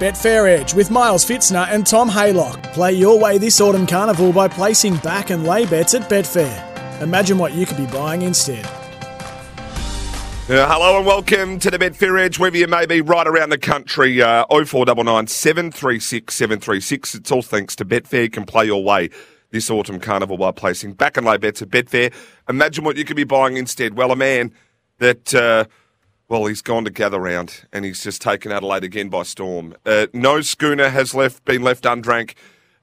Betfair Edge with Miles Pfitzner and Tom Haylock. Play your way this autumn carnival by placing back and lay bets at Betfair. Imagine what you could be buying instead. Uh, hello and welcome to the Betfair Edge, wherever you may be right around the country. Uh, 0499 736 736. It's all thanks to Betfair. You can play your way this autumn carnival by placing back and lay bets at Betfair. Imagine what you could be buying instead. Well, a man that, uh, well, he's gone to gather round and he's just taken Adelaide again by storm. Uh, no schooner has left been left undrank.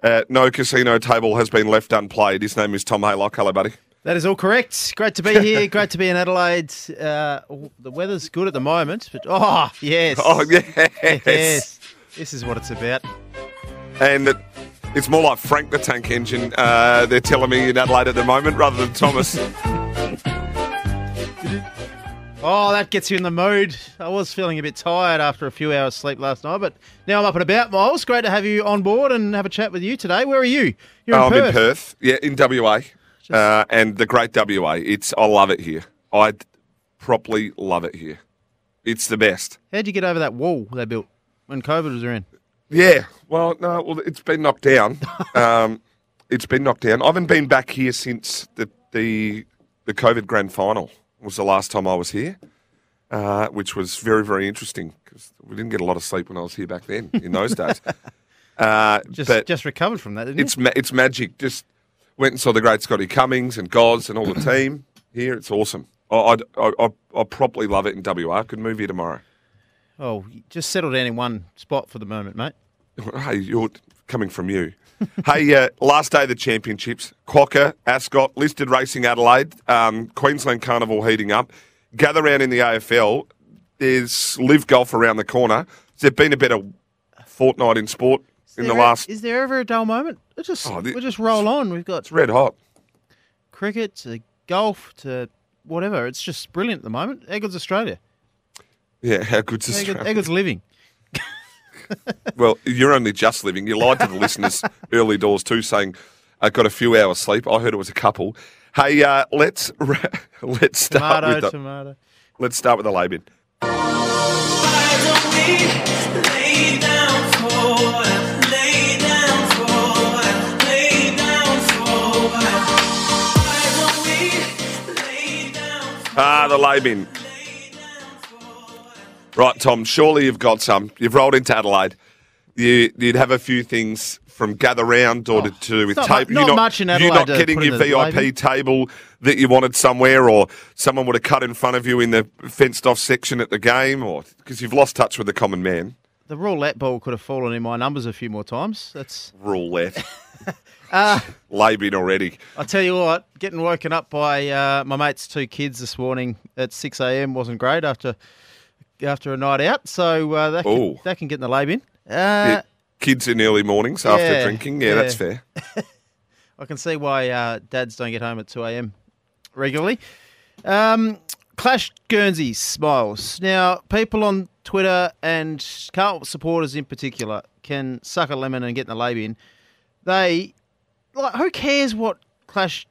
Uh, no casino table has been left unplayed. His name is Tom Haylock. Hello, buddy. That is all correct. Great to be here. Great to be in Adelaide. Uh, the weather's good at the moment, but oh yes, Oh, yes. yes, this is what it's about. And it, it's more like Frank the Tank Engine, uh, they're telling me in Adelaide at the moment, rather than Thomas. Oh, that gets you in the mood. I was feeling a bit tired after a few hours sleep last night, but now I'm up and about. Miles, great to have you on board and have a chat with you today. Where are you? You're in Oh, I'm Perth. in Perth, yeah, in WA. Uh, and the great WA. It's I love it here. I properly love it here. It's the best. How'd you get over that wall they built when COVID was around? Yeah. Well, no. Well, it's been knocked down. um, it's been knocked down. I haven't been back here since the the the COVID Grand Final was the last time I was here, uh, which was very very interesting because we didn't get a lot of sleep when I was here back then in those days. Uh, Just but just recovered from that, didn't it's ma- it's magic. Just went and saw the great Scotty Cummings and Gods and all the team here. It's awesome. I I'd- I I, I properly love it in. I could move here tomorrow. Oh, just settle down in one spot for the moment, mate. Hey, you're coming from you. hey, uh, last day of the championships. Quokka, Ascot, listed racing Adelaide, um, Queensland Carnival heating up. Gather round in the AFL. There's live golf around the corner. Has there been a better fortnight in sport in the last? is there ever a dull moment? It just Oh, the- we'll just roll on. We've got It's red hot. cricket to golf to whatever. It's just brilliant at the moment. How good's Australia? Yeah, how good's Australia? how good's living? Well, you're only just living. You lied to the listeners early doors too, saying I got a few hours sleep. I heard it was a couple. Hey, uh, let's let's start Tomato, with the tomato. let's start with the lay bin. Ah, the lay bin. Right, Tom. Surely you've got some. You've rolled into Adelaide. You, you'd have a few things from gather round or to, to do with Oh, not mu- table. not you're much in You're Adelaide not getting your. VIP table that you wanted somewhere, or someone would have cut in front of you in the fenced off section at the game, or because you've lost touch with the common man. The roulette ball could have fallen in my numbers a few more times. That's Roulette. uh, bin already. I tell you what, getting woken up by uh, my mate's two kids this morning at six a.m. wasn't great after after a night out. So uh, that can, that can get in the lay bin. Uh, Yeah, Kids in early mornings after drinking. Yeah, that's fair. I can see why uh, dads don't get home at 2 a.m. regularly. Um, Clash Guernsey smiles. Now, people on Twitter and Carlton supporters in particular can suck a lemon and get in the lay bin. They, like, who cares what Clash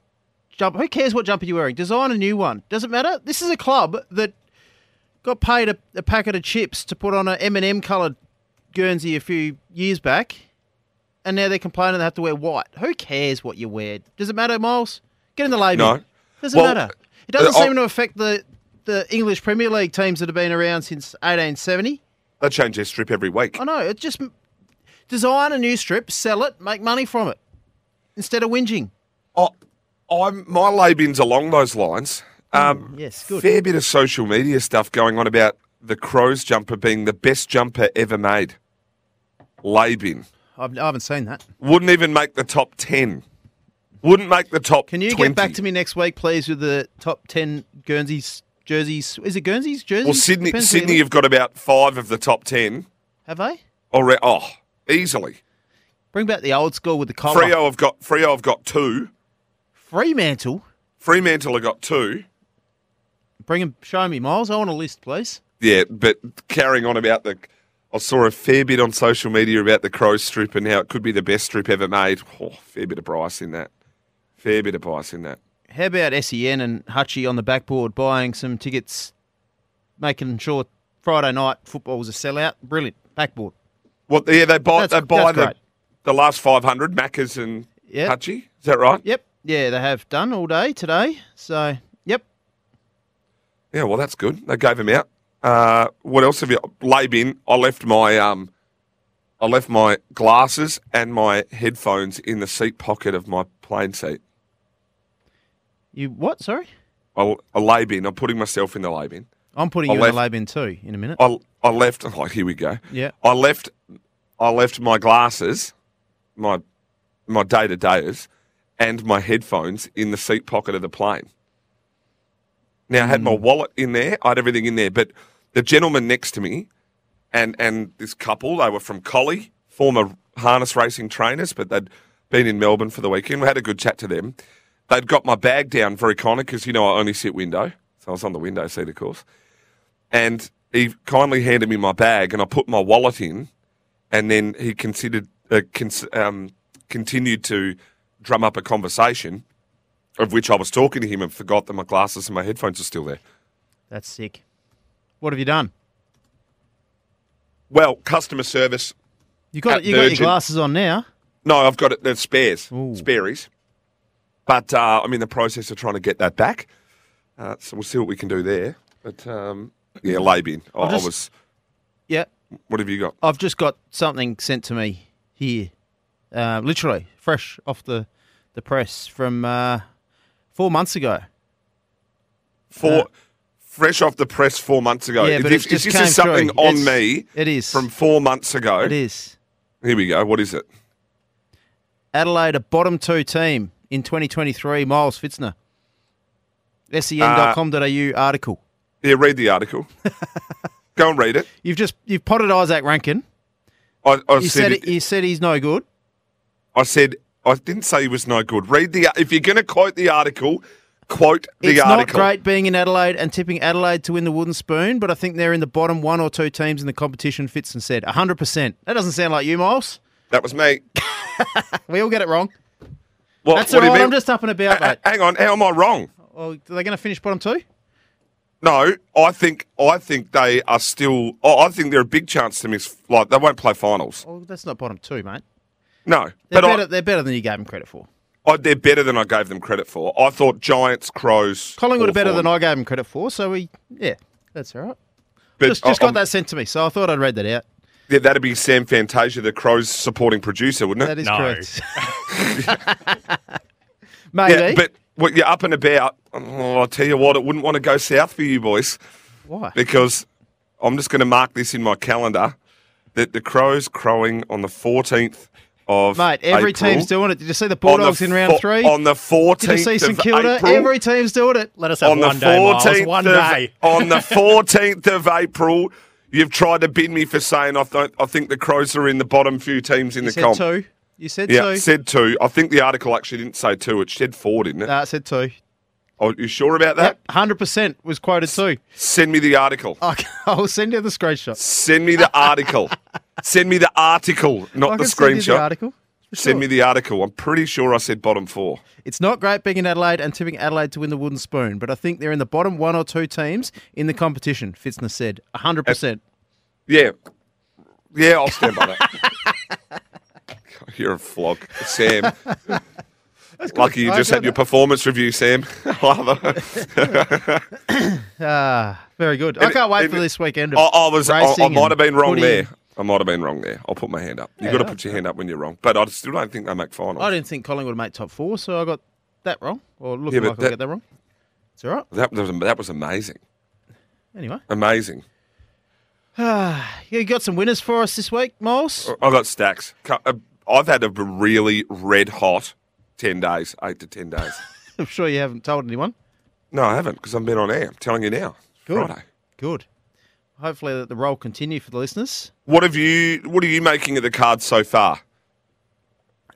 jump? Who cares what jumper you're wearing? Design a new one. Doesn't matter. This is a club that got paid a, a packet of chips to put on an M&M coloured Guernsey a few years back and now they're complaining they have to wear white. Who cares what you wear? Does it matter, Miles? Get in the bin. No. Doesn't Well, matter. It doesn't uh, seem to affect the, the English Premier League teams that have been around since 1870. They change their strip every week. I know. It just design a new strip, sell it, make money from it instead of whinging. Oh, I'm my lay bin's along those lines. Um, yes, good. Fair bit of social media stuff going on about the Crows jumper being the best jumper ever made. Lay bin I've, I haven't seen that. wouldn't even make the top ten. Wouldn't make the top. Can you 20. get back to me next week, please, with the top 10 Guernseys jerseys? Is it Guernseys jerseys? Well, Sydney, Depends Sydney have got about five of the top ten. Have they? Already, oh, easily. Bring back the old school with the collar. Freo have got Freo have got two. Fremantle. Fremantle have got two. Bring him. Show me, Miles. I want a list, please. Yeah, but carrying on about the, I saw a fair bit on social media about the Crows strip and how it could be the best strip ever made. Oh, fair bit of price in that. Fair bit of price in that. How about SEN and Hutchie on the backboard buying some tickets, making sure Friday night football was a sellout? Brilliant. Backboard. What? Yeah, they buy That's- they buy the great. the last five hundred Maccas and Yep. Hutchie. Is that right? Yep. Yeah, they have done all day today. So. Yeah, well, that's good. They gave him out. Uh, what else have you? Lay bin. I left my um, I left my glasses and my headphones in the seat pocket of my plane seat. You what? Sorry, I, a lay bin. I'm putting myself in the lay bin. I'm putting I you in left- the lab in too in a minute. I I left. Oh, here we go. Yeah. I left. I left my glasses, my my day to days, and my headphones in the seat pocket of the plane. Now I had my wallet in there. I had everything in there, but the gentleman next to me, and and this couple, they were from Collie, former harness racing trainers, but they'd been in Melbourne for the weekend. We had a good chat to them. They'd got my bag down very kindly because you know I only sit window, so I was on the window seat, of course and he kindly handed me my bag, and I put my wallet in, and then he considered uh, cons- um, continued to drum up a conversation, of which I was talking to him and forgot that my glasses and my headphones are still there. That's sick. What have you done? Well, customer service. You got you got your glasses on now. No, I've got it. There's spares, Ooh. sparies, but uh, I'm in the process of trying to get that back. Uh, so we'll see what we can do there. But um, yeah, lay bin. I, I was. Yeah, What have you got? I've just got something sent to me here, uh, literally fresh off the the press from uh, four months ago. Four, Uh, fresh off the press four months ago. Yeah, but this, it just is this something through. on It's- me It is from four months ago? It is Here we go. What is it? Adelaide a bottom two team in 2023. Miles Pfitzner. Uh, sen.com.au article. Yeah, read the article. go and read it. You've just you've potted Izak Rankine. I, I You said, said it, you said he's no good. I said I didn't say he was no good. Read the. If you're going to quote the article, quote the it's article. It's not great being in Adelaide and tipping Adelaide to win the wooden spoon, but I think they're in the bottom one or two teams in the competition. Pfitzner said 100%. That doesn't sound like you, Miles. That was me. We all get it wrong. What, That's what all mean? I'm just up and about, mate. hang on. How am I wrong? Well, are they going to finish bottom two? No, I think I think they are still. Oh, I think they're a big chance to miss. Like they won't play finals. Well, that's not bottom two, mate. No, They're but I- better. they're better than you gave them credit for. I, they're better than I gave them credit for. I thought Giants, Crows, Collingwood are better than I gave them credit for. So we, yeah, that's all right. But Just, just I- got I'm- that sent to me, so I thought I'd read that out. Yeah, that'd be Sam Fantasia, the Crows supporting producer, wouldn't it? That is No. correct. Maybe. yeah, but what you're up and about. Oh, I'll tell you what, it wouldn't want to go south for you boys Why? because I'm just going to mark this in my calendar that the Crows crowing on the 14th of Mate, every April. team's doing it. Did you see the On the Bulldogs in round fo- three? on the 14th Did you see St Kilda? April. Every team's doing it. Let us have on the one day, Miles. One of, day. on the 14th of April, you've tried to bin me for saying I, th- I think the Crows are in the bottom few teams in You the said comp. two. You said Yeah, two. said two. I think the article actually didn't say two. It said four, didn't it? Nah, it said two. Oh, you sure about that? Hundred percent was quoted two. Send me the article. Okay, I'll send you the screenshot. Send me the article. Send me the article, not I the can send you screenshot. the article. Send me the article. I'm pretty sure I said bottom four. It's not great being in Adelaide and tipping Adelaide to win the wooden spoon, but I think they're in the bottom one or two teams in the competition. Pfitzner said, hundred percent. Yeah. Yeah, I'll stand by that. You're a flog. Sam. Lucky you just had your performance review, Sam. Ah, very good. I can't wait for this weekend. I, I was. I, I might have been wrong footy. there. I might have been wrong there. I'll put my hand up. You've Yeah, got to put your hand up when you're wrong. But I still don't think they make finals. I didn't think Collingwood would make top four, so I got that wrong. Or looking but like I that- get that wrong. It's all right. That, that was that was amazing. Anyway, Amazing. you got some winners for us this week, Miles. I've got stacks. Uh, I've had a really red hot ten days, eight to ten days. I'm sure you haven't told anyone. no, I haven't because I've been on air. I'm telling you now. Good. Friday. Good. Hopefully that the roll continue for the listeners. What have you? What are you making of the cards so far?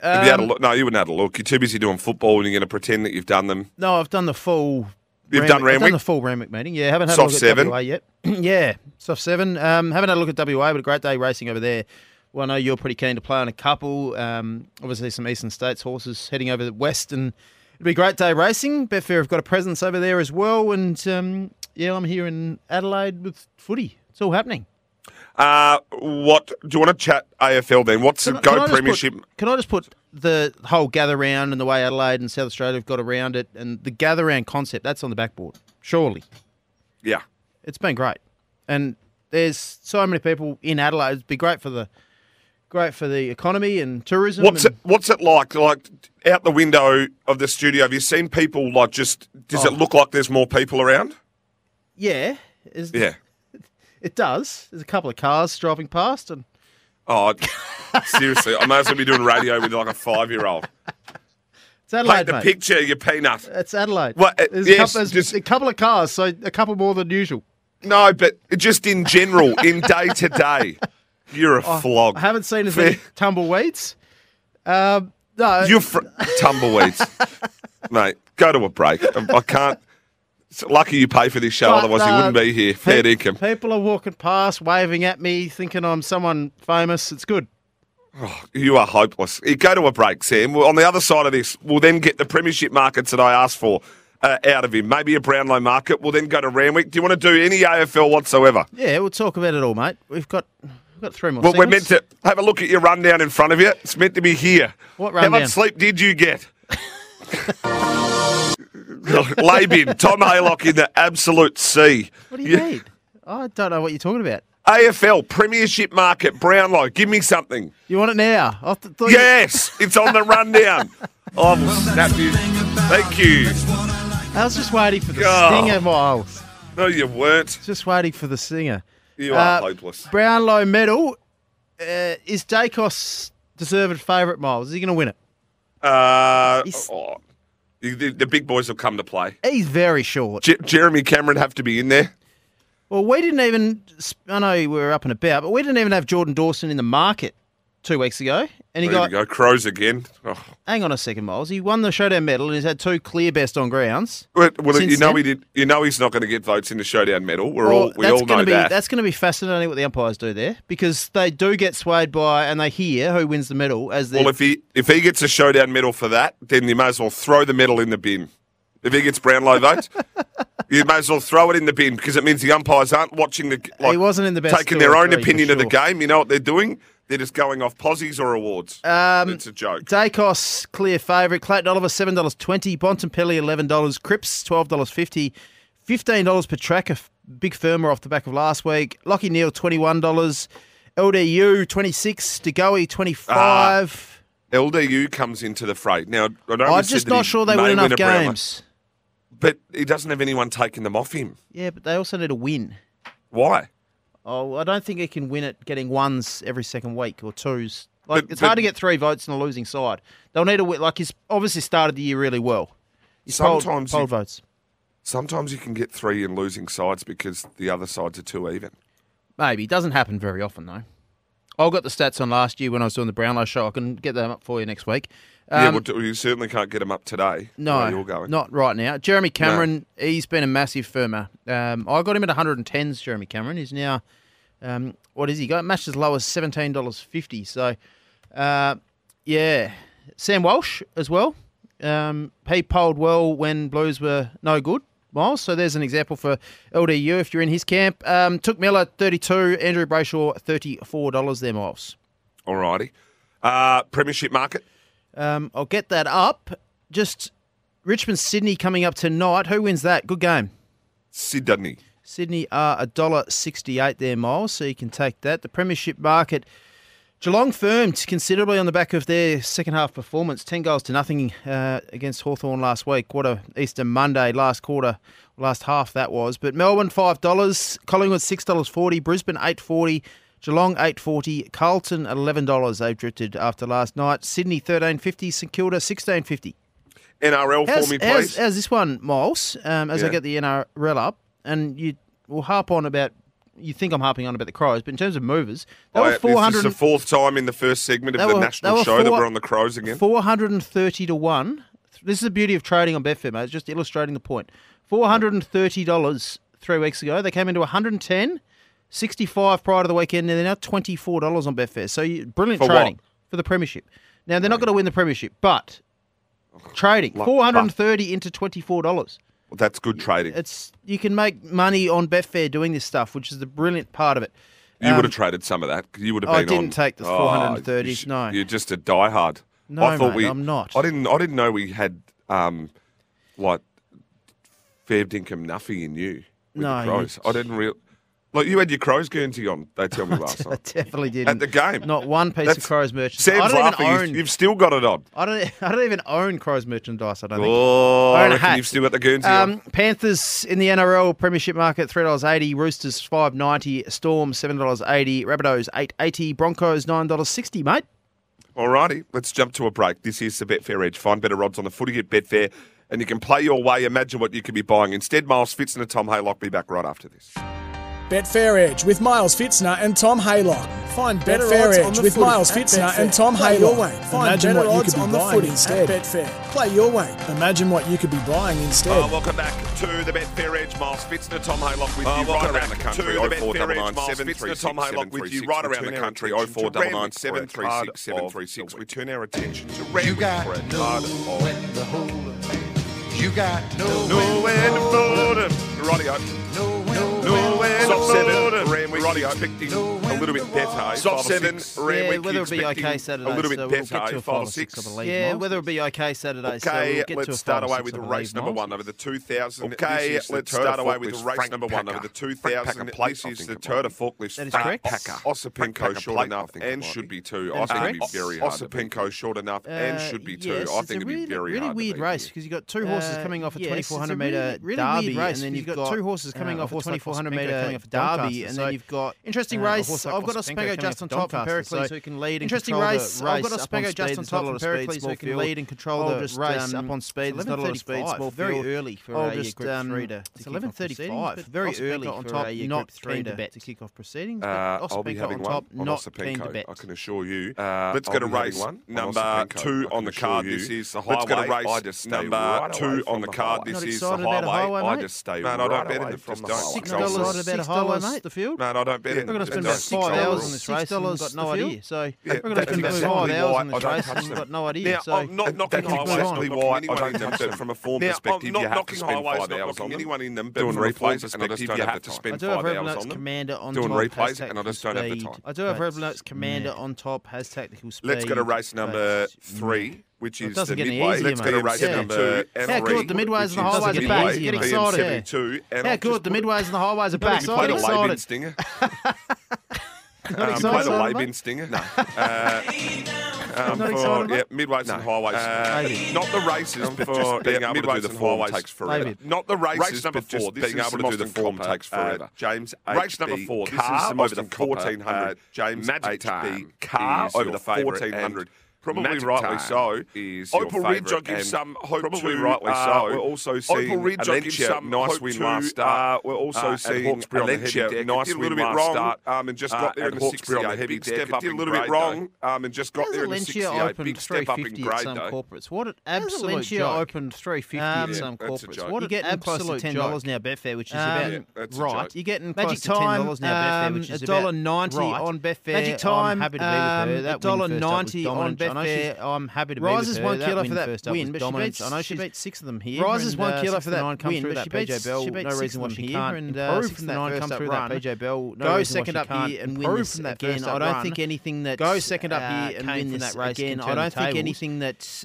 Have you had a Um, look? No, you wouldn't have had a look. You're too busy doing football, and you're going to pretend that you've done them. No, I've done the full. You've done I've done the full Randwick meeting. Yeah, haven't had Soft a look seven? at WA yet. yeah, soft seven. Um, haven't had a look at WA, but a great day racing over there. Well, I know you're pretty keen to play on a couple. Um, obviously, some Eastern States horses heading over the west, and it'll be a great day racing. Betfair have got a presence over there as well, and um, yeah, I'm here in Adelaide with footy. It's all happening. Uh, what do you want to chat AFL then? What's Can the I- can go put- premiership? can I just put the whole gather round and the way Adelaide and South Australia have got around it and the gather round concept that's on the backboard? Surely, yeah. it's been great, and there's so many people in Adelaide. It'd be great for the great for the economy and tourism. What's and, it? What's it like? Like out the window of the studio, have you seen people? Like, just does it Oh. look like there's more people around? Yeah, is- Yeah. it does. There's a couple of cars driving past, and Oh, seriously, I may as well be doing radio with like a five-year-old. it's Adelaide, Paint the mate. picture, you peanut. It's Adelaide. Well, uh, there's, yes, a couple, there's just- a couple of cars, so a couple more than usual. No, but just in general, in day to day, you're a flog. Oh, I haven't seen as many tumbleweeds. Um, no, You're fr- tumbleweeds, mate. Go to a break. I can't. It's lucky you pay for this show, But, otherwise you uh, wouldn't be here. Fair pe- income. People are walking past, waving at me, thinking I'm someone famous. It's good. You are hopeless. You go to a break, Sam. Well, on the other side of this, we'll then get the premiership markets that I asked for uh, out of him. Maybe a Brownlow market. We'll then go to Randwick. Do you want to do any AFL whatsoever? Yeah, we'll talk about it all, mate. We've got we've got three more. Well, we're meant to have a look at your rundown in front of you. It's meant to be here. What rundown? How much sleep did you get? Labin, Tom Haylock in the absolute sea. What do you Yeah. mean? I don't know what you're talking about. AFL Premiership Market Brownlow. Give me something. You want it now? I th- Yes, it's on the rundown. I will snap you. Thank you. I was just waiting for the God. stinger, Miles. No, you weren't. Just waiting for the singer. You are Uh, hopeless. Brownlow medal. Uh, is Daicos deserved favourite, Miles? Is he going to win it? Uh, oh, the, the- big boys will come to play. He's very short. Je- Jeremy Cameron have to be in there. Well, we didn't even. I know we were up and about, but we didn't even have Jordan Dawson in the market two weeks ago. And he There got. go. Crows again. Oh. Hang on a second, Miles. He won the showdown medal and he's had two clear best on grounds. Well, well, you know then- he did. You know he's not going to get votes in the showdown medal. We're Well, all we all know be that. that's going to be fascinating what the umpires do there because they do get swayed by and they hear who wins the medal as their Well, if he if he gets a showdown medal for that, then you may as well throw the medal in the bin. If he gets Brownlow votes, you may as well throw it in the bin because it means the umpires aren't watching the like, he wasn't in the best taking their own opinion of the game. You know what they're doing? They're just going off posies or awards. Um, it's a joke. Daicos clear favourite. Clayton Oliver seven dollars twenty. Bontempelli eleven dollars. Cripps twelve dollars fifty. Fifteen dollars Petracca. A big firmer off the back of last week. Lachie Neale twenty one dollars. LDU twenty six. De Goey twenty five. LDU comes into the fray now. I I'm just not sure they win enough Brownlow, games. but he doesn't have anyone taking them off him. Yeah, but they also need a win. Why? Oh, I don't think he can win it getting ones every second week or twos. Like But- it's but- hard to get three votes in a losing side. They'll need a win. Like he's obviously started the year really well. He's Sometimes polled you- votes. Sometimes you can get three in losing sides because the other sides are too even. Maybe. It doesn't happen very often, though. I got the stats on last year when I was doing the Brownlow show. I can get them up for you next week. Yeah, Um, well, you certainly can't get them up today. no, you're going. not right now. Jeremy Cameron, he's been a massive firmer. Um, I got him at 110s, Jeremy Cameron. He's now, um, what is he? Got matched as low as $17.50. So, uh, yeah. Sam Walsh as well. Um, he polled well when Blues were no good. Miles, so there's an example for LDU if you're in his camp. Um, Touk Miller 32, Andrew Brayshaw $34 there, Miles. Alrighty. Uh, premiership market. Um, I'll get that up. Just Richmond Sydney coming up tonight. Who wins that? Good game. Sydney. Sydney are a dollar sixty-eight there, miles, so you can take that. The Premiership market. Geelong firmed considerably on the back of their second half performance. 10 goals to nothing uh, against Hawthorn last week. What a Easter Monday, last quarter, last half that was. But Melbourne, $5. Collingwood, $6.40. Brisbane, eight forty. Geelong, eight forty. Carlton, $11. They've drifted after last night. Sydney, thirteen fifty. St Kilda, sixteen fifty. NRL How's, for me, please. how's this one, Miles? Um, as I get the NRL up, and you will harp on about. You think I'm harping on about the Crows, but in terms of movers, they Oh, were yeah, four This is the fourth time in the first segment of the were- national show that we're on the Crows again. four hundred and thirty to one. This is the beauty of trading on Betfair, mate. It's just illustrating the point. Four hundred and thirty dollars three weeks ago. They came into 110, 65 prior to the weekend, and they're now $24 on Betfair. So you, brilliant for trading what? for the Premiership. Now, they're not going to win the Premiership, but trading, 430 into $24. Well, that's good trading. It's you can make money on Betfair doing this stuff, which is the brilliant part of it. You um, would have traded some of that. You would have. Been I didn't on, take the 430s. Oh, no, you're just a diehard. No, I thought mate, we, I'm not. I didn't. I didn't know we had um, like fair dinkum nothing in you. no, you, I didn't real. Look, you had your Crows Guernsey on, they tell me last I definitely did At the game. Not one piece That's- of Crows merchandise. Sam's I don't laughing. even You've- own. You've still got it on. I don't. I don't even own Crows merchandise. I don't Oh, I own reckon hat. you've still got the Guernsey um, on. Panthers in the NRL Premiership market three dollars eighty. Roosters five ninety. Storm seven dollars eighty. Rabbitohs eight eighty. Broncos nine dollars sixty. Mate, Alrighty, let's jump to a break. This is the Betfair Edge. Find better odds on the footy at Betfair, and you can play your way. Imagine what you could be buying. Instead, Miles Fitz and Tom Haylock be back right after this. Betfair Edge with Miles Pfitzner and Tom Haylock. Find Betfair better Edge with Miles Pfitzner and Tom Play Haylock. Way. Find Imagine what you could be buying instead. Betfair. Play your way. Imagine what you could be buying instead. Uh, welcome back to the Betfair Edge. Miles Pfitzner, Tom Haylock with uh, you right around the country. To the Betfair Edge. Miles Pfitzner, Tom Haylock with you right around the country. 0499 We turn our attention to Red. You got no when You got no, no way to fold Rightio. Sub 7 Friday, I expecting a little bit better. Eh? Five seven. Six. Rare yeah, weather will be okay Saturday. A little bit so better. We'll get to a five, or six. six. Believe, yeah, Miles. weather will be okay Saturday. Okay, so we'll let's start away with race number one over the 2000. Okay, let's start away with race number one over the 2000. This is the Toyota forklift. That is correct. Ossipenko short enough and should be two. I think it'd be very hard. Ossipenko short enough and uh, should be two. I think it'd be very hard. Really weird race because you've got two horses uh, coming off a 2400 meter derby, and then you've got two horses coming off a 2400 meter derby, and then you've got got interesting uh, race. I've got a Spengo just on top from Pericles, so who can lead. And interesting race. I've got a Spengo just on top from Pericles, who can lead and control oh, the race um, up on speed. There's not a lot of speed. Small very early for I'll a just, group um, three to, to it's eleven thirty-five. Very early on top, not three to bet to kick off proceedings. I'll be having one. Not keen to bet. I can assure you. Let's get a race. Number two on the card. This is the highway. Let's get a race. Number two on the card. This is the highway. I just stay. Man, I don't bet in the from the highway. Six dollars about a highway, mate. The field. Man, I don't don't bet. Yeah. We're going to spend about five hours on this race. And we've got no idea. So we're going to spend about five hours on this race. We've got no idea. So I'm not knocking highways. Why I don't them from a form perspective. Not knocking highways. Not knocking anyone in them. But from a form perspective, you have to spend five hours on them. Doing replays, and I just don't have the time. I do have Red Commander on top has tactical speed. Let's go to race number three which is the midway. Easier, Let's to race yeah. number yeah. How good the midways and the highways are back. Get excited. How good the midways and the highways are back. Get excited. Stinger. Not um, excited, play the Labin stinger. No. Uh, um, not for, excited, yeah, midways no. and highways. Uh, not the races, but just being yeah, able to do the form takes forever. Not the races, race number four. Being able to do the form Copper, takes uh, forever. Uh, James, H. race number four. This is over the fourteen hundred. Uh, James Magic HB car over the fourteen hundred. Probably rightly so. Is Opal Ridge, I give some hope probably to, rightly uh, so. We're also seeing Opal Ridge, Alencia, give some nice hope win to, last start. Uh, we're also uh, seeing Hawkesbury on the heavy deck. Nice did a little bit wrong start, um, and just uh, got there in the 68. On the heavy big step up did a little bit wrong um, and just got there in the 68. Big step up in grade, some corporates. What an absolute joke. opened 350 at some corporates. What an getting to $10 joke. now Betfair, which is about right. You're getting close to $10 now Betfair, which is um, about $1.90 um, on Betfair. Magic time, happy to be with her. $1.90 on Betfair. I know there. She, I'm happy to be Rise Rises one killer for that win, win but she beat, I know she beat six of them here. Rises one uh, killer for that win, but she beat Bell. She beat no reason why she can't uh, uh, improve from that first up run. PJ Bell, go second up here and win this again. I don't think anything that go second up here and win this race again. I don't think anything that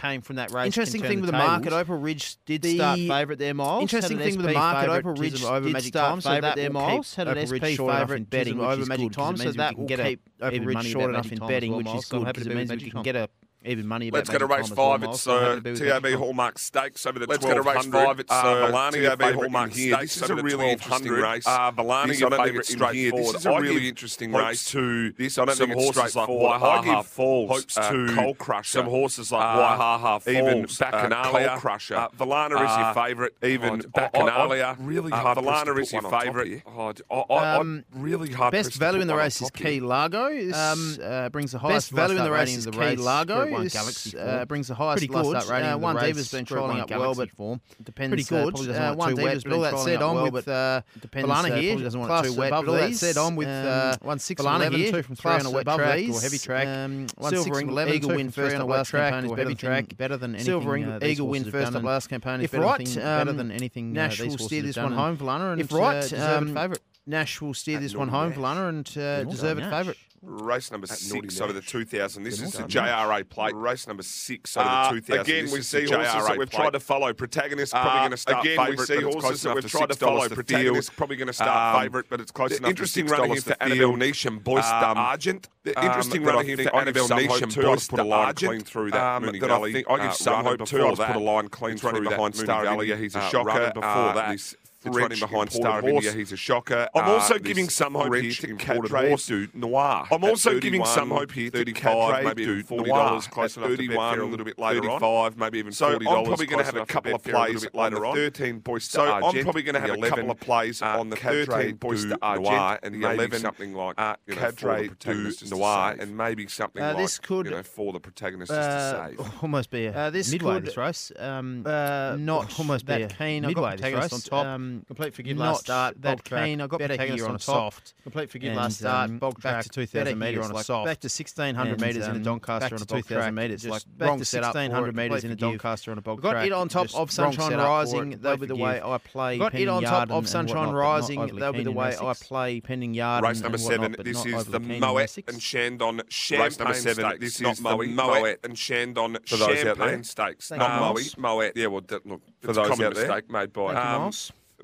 came from that race. Interesting thing with the market, Opal Ridge did start favourite there, Miles. Interesting thing with the market, Opal Ridge did start favourite there, Miles. Had an SP favourite betting over Magic Time, so that will keep open even money short enough in betting, well, which is good because it means we can get a so I'm happy uh, to be with TAB Magic Tom. Hallmark Stakes over the Let's go to 1200. race five. It's, uh, Valani, TAB Hallmark. Stakes This is a over the really interesting race. Uh, Valani, your I don't think favourite it's in here. This is a I really interesting race. to This I don't some think it's horses like straightforward. I Waihaha give Falls, hopes uh, to Coal Crusher. some horses like Uh, Waihaha Falls, even uh, Bacchanalia. Coal Crusher. Uh, Valana is Uh, your favourite. even Oh, I- I- I'm Bacchanalia. really Uh, hard pressed Valana is your one on top favourite. Oh, I, I, Um, I'm really hard Best value in the race is. Key Largo. This Um, uh, brings the Best highest value in the race is the Key. Largo. One Galaxy uh, brings the highest pretty last rating. Uh, one Diva's been trolling up well, but form. depends. Pretty uh, good. Uh, one Diva's been all up said on with uh, depends. Balana uh, here doesn't want too wet. All that said on with um, uh, one six eleven two from three on a wet track or heavy track. Um, one six eleven two from three on a wet track or heavy track. Better than anything. Eagle win first up last campaign is better um, than anything. Nash will steer this one home, Balana, and if right, favourite. Nash will steer this one home, Valana, and deserved favourite. Race number At six over of the 2000. This is the JRA plate. Race number six over of the ah, 2000. Again, this we see horses JRA that we've plate. tried to follow. Protagonist uh, probably going to start again, favourite. Again, we see horses that we've tried to follow. To Protagonist deal. probably going to start um, favourite, but it's close enough interesting to $6 um, running here for Annabel Neasham Boyce um, Argent. The um, interesting um, running here for Annabel Neasham Boyce put a line clean through that Moonee Valley. I give some hope too. I just put a line clean through behind Star Valley. He's a uh, shocker. Before uh, that, it's running behind Star of India. He's a shocker. I'm uh, also uh, giving some hope here to Cadre horse. Noir. I'm also giving some hope here to Cadre maybe Du Forty dollars close enough to Betfair a little bit later 35, on. maybe even so forty dollars. So I'm probably going to have a couple of plays later on. Thirteen points. So I'm probably going to have a couple of plays on the thirteen points Noir and the eleven something like Cadre Du Noir and maybe something uh, like this could for the protagonist to uh, save. Almost be a midway this race. Um, not almost be a keen. Midway this race on top complete forgive last start. That keen. I got better here on, a soft. Complete forgive last start. Um, bog track, back to 2,000 metres um, on a like soft. Back to 1,600 metres in a Doncaster on a bog track. Wrong 2,000 metres. Like wrong to 1,600 metres in a Doncaster on a bog track. Got it on top of Sunshine Rising. That'll be the way I play. Got it on top of Sunshine Rising. That'll be the way I play Pending Yard. Race number seven. This is the Moet and Chandon Champagne Race number seven. This is the Moet and Chandon Champagne Stakes. Not Moe. Moet. Yeah, well, look, for those out there. mistake made by. Um,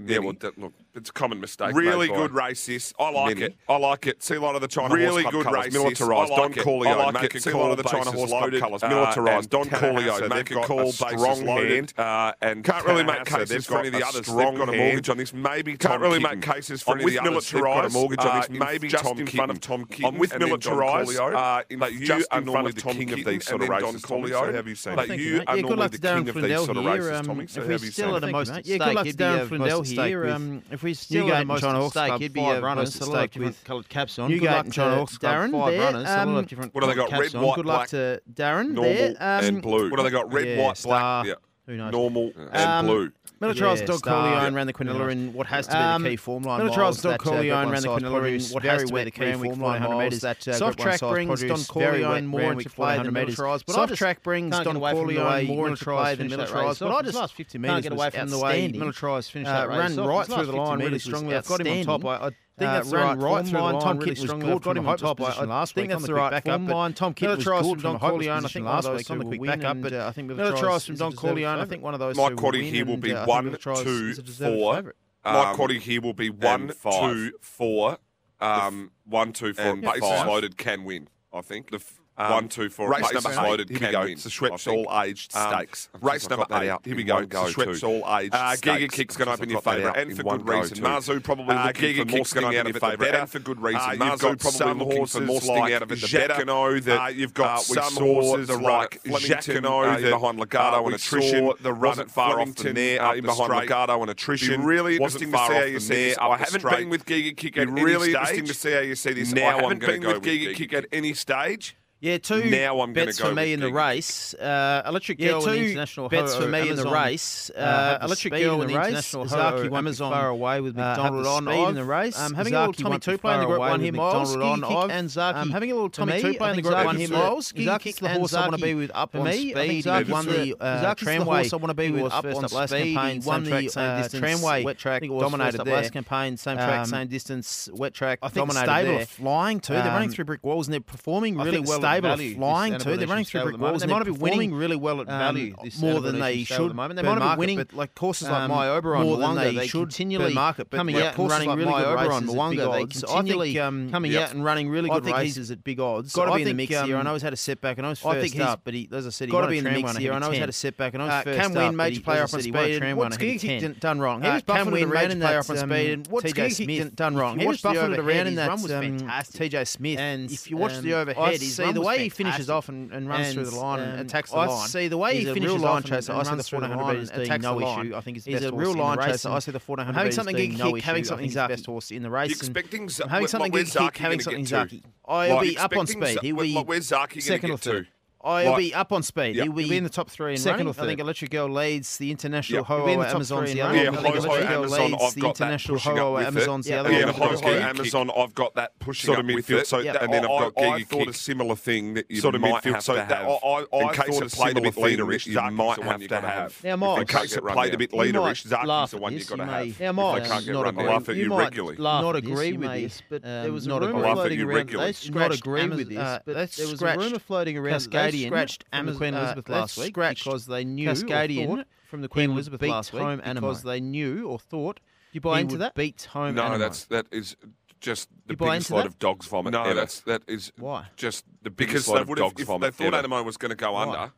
yeah, well, look, it's a common mistake. Really good racist. I like many. it. I like it. See a lot of the China really horse club colours. races. Militarized. Like Don Corleone. I like it. See a lot of the China horse club colours. Militarized. Uh, Don Corleone. Make a call. Strong hand. Uh, and can't really make cases for any of the others. Strong got a mortgage on this. Maybe can't really make cases for any of the others. They've Got a mortgage on this. Uh, Maybe just in front of Tom King. I'm with Militarized. Uh, you are normally the king of these sort of races. Don Coolio. Have you seen? You are normally the king of these sort of races. Tommy. So have you seen? Yeah, good luck to Darren Flindell here if we still Newgate had most John at stake, he'd be five runners at stake with coloured caps on. Newgate good luck and John Hawks Darren five there, runners, um, a lot of um, different What have they got? Red, white, Good luck to Darren normal there. Um, and blue. What have they got? Red, yeah, white, black. Yeah. Who knows? Normal uh, and um, blue. Militaros yeah, Don Corleone ran the Quinilla in what has to be the um, key form line. Militaros Don Corleone ran the Quinilla in what has to be the key form line. 100 metres that, uh, Soft track brings Don Corleone more into play than Militaros. Soft track brings Don Corleone more into play than Militaros. But I just last 50 metres can't get away from the way Militaros finished uh, that race. Run right through the line really strongly. I've got him on top think that's uh, run right, right through line. Tom really Kitt was good. Got him on top. I, I think that's the right form line. Tom Kitt was good from Don Corleone. I think one of those on the quick backup. But I think another tries from Don Corleone. I think one of those. Mike um, Cotty here will be one, two, four. Mike Cotty here will be one, two, four. One, two, four. Bases loaded can win. I think. The, um, one, two, four. Race number eight. Here we go. Win, Schweppes all aged um, stakes. Race number eight. Here we go. go Schweppes all aged uh, stakes. Giga Kick's going to open your favourite, and for good reason. Mazu probably uh, looking Giga for more sting out of your favourite, and uh, for good reason. Mazu probably looking for more sting out of it. The Jacano that you've got some horses like Jacano behind Legato and Attrition. The run at far off the near behind Legato and Attrition. Really interesting to see how you see this. I haven't been with Giga Kick at any stage. Really interesting to see how you see this. Now I'm going to go with Giga Kick at any stage. Yeah, two now I'm bets go for me in the race. Uh, electric Girl yeah, two international bets for uh, me uh, in the race. electric Girl in the race. Zaaki won Amazon far away with McDonald on. Speed in the race. Um, having a little Tommy two play in the group one here, Miles. on kick and Zaaki. Um, having a little Tommy two play in the group one here, Miles. Zaaki's the horse I want to be with up on speed. He won the tramway. I want to be with up on speed. Won the tramway. Wet track dominated there. Last campaign, same track, same distance. Wet track. I think stable flying too. They're running through brick walls and they're performing really well stable at are flying too. They're running through brick at the They might be winning really well at um, value. This more than they stable at should. the moment. They might market, be winning but like courses like um, My Oberon, more than they they should continually market, but coming out and running like really My good Oberon, races at big odds. I continually, think um, coming out and running really good races at big odds. got to be in the mix here. I um, know he's had a setback. I know he's first up, but he, as I said, he got to be in the mix here. I know he's had a setback. And I know he's first can up, win major player up on said, he won a speed. tram And run what's ahead of Giga 10. Kick done wrong? He was can buffeted win around major in player that up on um, speed. And what's TJ Giga Kick Smith done wrong? He was buffeted around in that run was um, fantastic. TJ Smith. And if you watch um, the I overhead, his see run the way he finishes off and, and runs through the line and um, attacks the I line. see the way He's he a finishes real off line and- chaser. and I see the runs through the 1400 line metres and attacks no the line. issue. I think he's the He's best a horse real in the line race. chaser. I see the 1400 having metres something being Giga no Kick, having issue. Oh, he'll like, be up on speed. Yep. He'll, be, he'll, be, in the top three in second. Or third. I think Electric Girl leads the international yep. Ho in Amazon's the other yeah, Electric Girl Amazon, leads I've the international Ho Amazon's the other yeah, one. Yeah, Ho Amazon, I've got that pushing sort of up midfield. So yep. and then I've got Giga I thought a similar thing that you sort of might have so to have. I, I, in case it played a bit leaderish, you might have to have. Now, in case it played a bit leaderish, Zark's the one you've got to have. Now, Mike, I laugh at you regularly. Not agree with this, but there was a rumour floating around. They scratched Amazon. There was a rumour floating around. Cascadian scratched from the Queen uh, Elizabeth uh, last week because they knew Cascadian from the Queen Elizabeth last week because Anamoe. they knew or thought you buy into that beats home. No, Anamoe. that's that is just the you biggest lot of dogs vomit. No, ever. that's that is why just the biggest lot of dogs vomit. They thought ever. Anamoe was going to go why? under.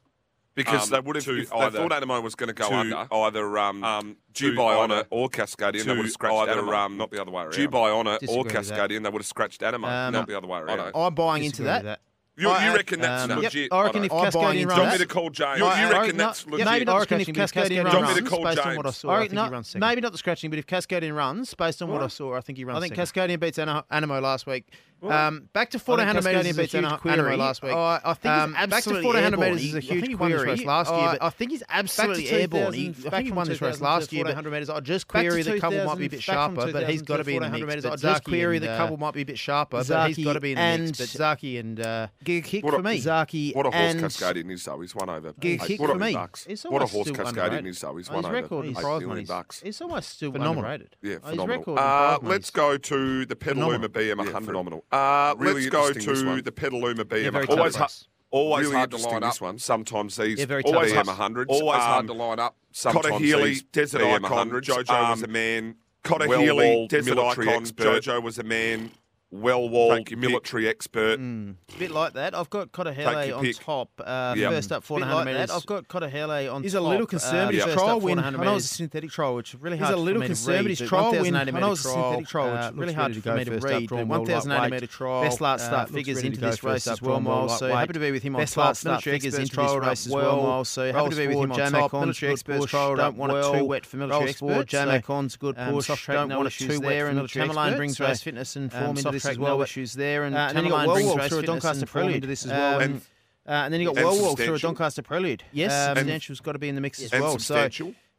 Because um, they would have, if they thought Anamoe was going to go under, either um, um, Dubai Honour or Cascadian, they would have scratched either, Anamoe. Um, not the other way around. Dubai Honour or Cascadian, they would have scratched Anamoe, um, not the other way around. I'm buying into that. that. You, you reckon that's um, legit? Yep, I reckon I if Cascadian runs, don't be the cold James? You, you reckon no, that's legit? Maybe not I reckon if Cascadian runs, runs based James. on what I saw, I, I think no, he runs second. Maybe not the scratching, but if Cascadian runs, based on what, what I saw, I think he runs. I think second. Cascadian beats Anamoe last week. Um, back to four hundred metres is a huge query. last week. Oh, I, think um, back to four hundred metres is a huge query. Last year, oh, I think oh, he's absolutely airborne. He, I think he won this race last year. four hundred metres. I just query the couple might be a bit sharper, but he's got to be in the mix. I just query the couple might be a bit sharper, but he's got to be in the mix. But Zaaki and uh, Giga kick for me. Zaaki what a horse Cascadian is though. He's won over. Giga kick for me. What a horse Cascadian is though. Oh, he's won over. His record in prize money. He's almost still phenomenal. Yeah, oh, phenomenal. Uh, let's go to the Petaluma BM 100. Phenomenal. Uh, really let's go to the Petaluma BM. always always really hard to line up. this one. Sometimes these yeah, always BM 100s. Always um, hard to line up. Sometimes Cotter Healy, Desert BM Icon, 100s. Jojo um, was a man. Cotter Healy, Desert Icon, expert. Jojo was a man well-walled military pick. expert. Mm. A bit like that. I've got Cotahele on pick. top. Uh, yep. First up, 400 metres. Like I've got Cotahele on He's top. He's a little uh, conservative uh, yep. trial win. I know it was a synthetic trial, which really He's hard a little conservative trial win. I know it was a synthetic trial, which uh, really hard for me to read. 1,080 metre trial. Best last uh, start figures into this race as well, Miles. So happy to be with him on top. Best last start figures into this race as well, Miles. So happy to be with him on top. Military experts trial. Don't want it too wet for military experts. Jamek good um, push. Don't want it too wet for military experts. Tamerlane brings race fitness and form into this this as well. No issues there, and, uh, and then you got World through a Doncaster Prelude into this as well. Um, and, uh, and then you got World Walk through a Doncaster Prelude. Yes, um, substantial's got to be in the mix as well. So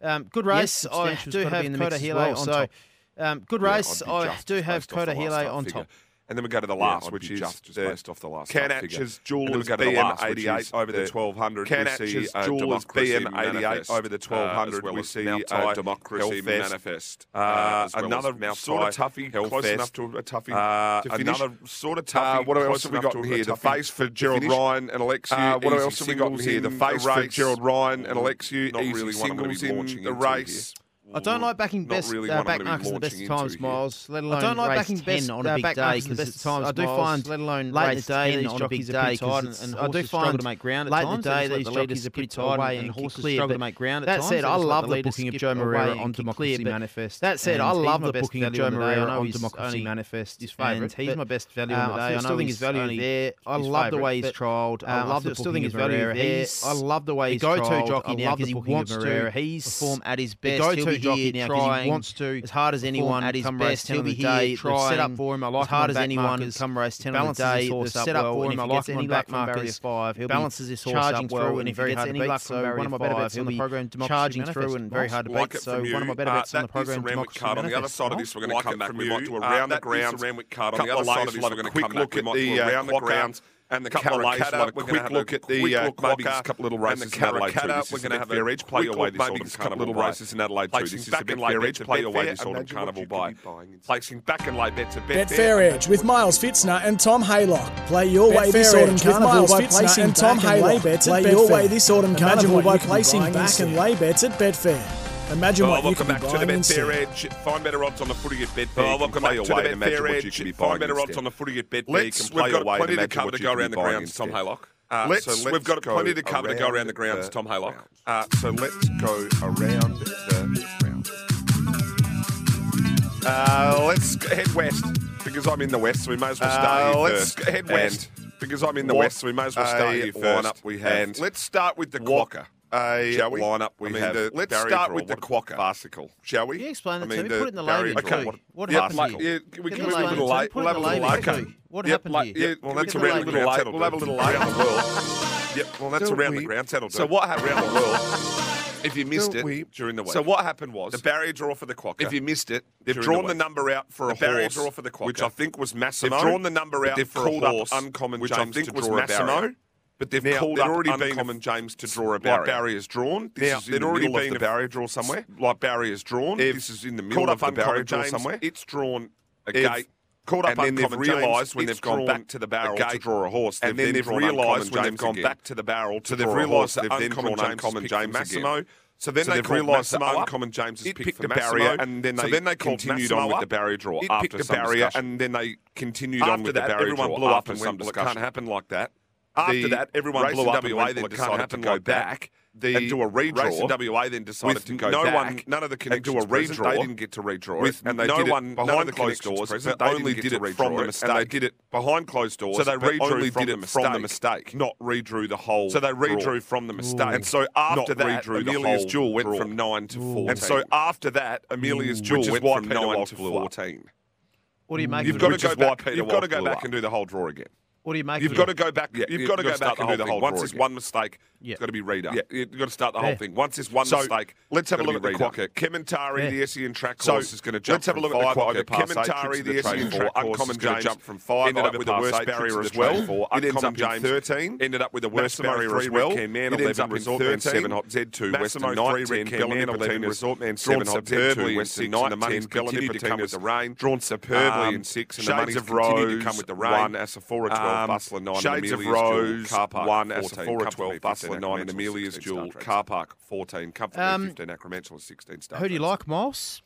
um, good race. Yes, I do have um, Coda Hilo on top. Good race. I do have Coda Hilo on top. And then we go to the last, yeah, which is just, based off the last. Canach's Jewelers BM88 over the 1200. Canach's Jewelers BM88 over the 1200. We see uh, democracy manifest. Uh, another sort of toughie, close enough to a toughie. Another sort of uh, toughie. What else have we got here? The face for Gerald Ryan and Alexi. What else have we got here? The face for Gerald Ryan and Alexi. Not really one to be launching the race. I don't like backing best really uh, back marks at the best times, Miles. Let alone I don't like backing best on a uh, big uh, day because best times. I do miles, find let alone late in the day these on a big day tired and, and I do find to make ground at late in the day these jockeys are pretty tired away and, and horses clear, struggle to make ground. at That said, I love the booking of Joe Moreira on Democracy Manifest. That said, I love the booking of Joe Moreira on Democracy Manifest. His favourite. He's my best value uh, on the day. I still think his value there. I love the way he's trialled. I love the still think his value there. I love the way he's go-to jockey now because he wants to perform at his best jockey here now 'cause trying he wants to as hard as anyone at his come best. race He'll be here trying set up for him. I like as hard as anyone back come race 10 on the balances day. his horse They've up set up well, for and him. if If he he gets gets any any luck back from barrier five, he'll balances his horse charging up well, and and if he gets any luck from So barrier one of my better five, bets on he'll the be program, charging through and very hard to beat. So one of my better Uh, bets on the program, the Randwick card. On the other side of this, we're going to come back. from We might do Uh, around the that is the grounds. Randwick card. On the other side of this, we'll we're gonna quick come look back. We at might the do uh, around the clock grounds. And the Couple couple of of lays, lays. we'll We'll have have a a quick quick look look at at the, the uh, maybe just a couple little And races the in Adelaide too. This we're is gonna a have Betfair a Edge. Play your quick way look, this maybe autumn a couple carnival little races in Adelaide too. This is a and lay Betfair bets Edge. Play your way Betfair. this autumn carnival you buy. could be buying instead. Placing back and lay bets at Betfair. Betfair Edge with Miles Pfitzner and Tom Haylock. Play your way this autumn Edge with carnival Miles by Pfitzner placing and Tom back and lay Haylock. Play your way this autumn carnival by you could be placing back and lay bets at Betfair. Imagine Oh, what you welcome could be back to the buying Betfair. Edge. Find better odds on the footy at Betfair. Oh, welcome back your to way the and imagine Betfair you Edge. could be Find buying better odds on the footy at Betfair. Let's, we've got plenty to cover to go around the grounds, Tom. Haylock. Uh, let's, so let's we've got go plenty to cover to go around around the grounds, the Tom Haylock. Uh, so let's go around the grounds. Uh, let's head west because I'm in the west, so we may as well start Uh, here let's first. head west because I'm in the west, so we may as well start here first. lineup we have. And let's start with the What clocker. Uh, a shall we? lineup we I mean, have? The, let's start with the quokka farcical, shall we? Yeah, explain I mean, to me. The Put it in the layman's okay. What, what yep, happened? Yeah, we can move a little. We'll have a little late. What happened here? Well, that's around the little. We'll have a little late on the world. Yep. Well, that's around the ground. That'll. So what happened around the world? If you missed Don't it we? during the week. So what happened was the barrier draw for the quokka. If you missed it, they've drawn the, the, number out for the a barrier horse, draw for the quokka, which I think was Massimo. They've drawn the number out they've for a horse, up uncommon which James I think was Massimo. But they've now, called up already uncommon common James to draw a barrier. Like barriers drawn. This now, is in the already middle been of the barrier draw somewhere. Like barriers drawn. They've this is in the middle of the barrier draw somewhere. It's drawn a they've, gate. Called up and then they've realised when they've gone back to the barrel to draw a horse, and then, they've realised when they've gone back to the barrel to so they've realised that uncommon James, uncommon James Massimo. So then so they realised that Uncommon James has picked, picked the barrier, and then they, so then they continued Massimo on with the barrier draw. It after picked the barrier, discussion. and then they continued after on with that, the barrier everyone draw blew up and some went, discussion. It can't happen like that. After the that, everyone blew up. WA then decided to go back. The and do a redraw. Race in WA then decided to go no back. One, none of the connections and do a redraw. Present. They didn't get to redraw with it, and they no did one, behind none of the closed doors. Present. They only did it from the mistake. And they did it behind closed doors. So they redrew only from, did it the mistake, from the mistake, not redrew the whole. So they redrew draw. from the mistake, Ooh. and so after that, redrew Amelia's jewel went draw. from nine to fourteen. And so after that, Amelia's jewel went from nine to fourteen. What do you make? You've got to go back. You've got to go back and do the whole draw again. What do you make? You've got to go back. Yeah, you've, got to go back and do the whole thing. Once it's one mistake, yeah. it's got to be reader. Yeah, you've got to start the whole thing. Once it's one so mistake, let's have a look at the quokka. Kementari, the Essien track course, is going to jump. Let's have a look at the quokka. Kementari, the Essien track course, uncommon to jump from five. Ended up with the worst barrier as well. Uncommon James thirteen. Ended up with the worst barrier as well. Man eleven resort thirteen. hot Z two Western eleven resort man seven hot Z two Western. Continued to come with the rain. Drawn superbly in six. Shades of Rose. Continued to come with the rain. One Asafora twelve. Um, Bustler 9, Shades of Rose, Car Park 1, 14, 12, Bustler 9, and Amelia's Jewel, Car Park 14, Comfortably um, 15, Acromantel 16. Star who do you like, Moss?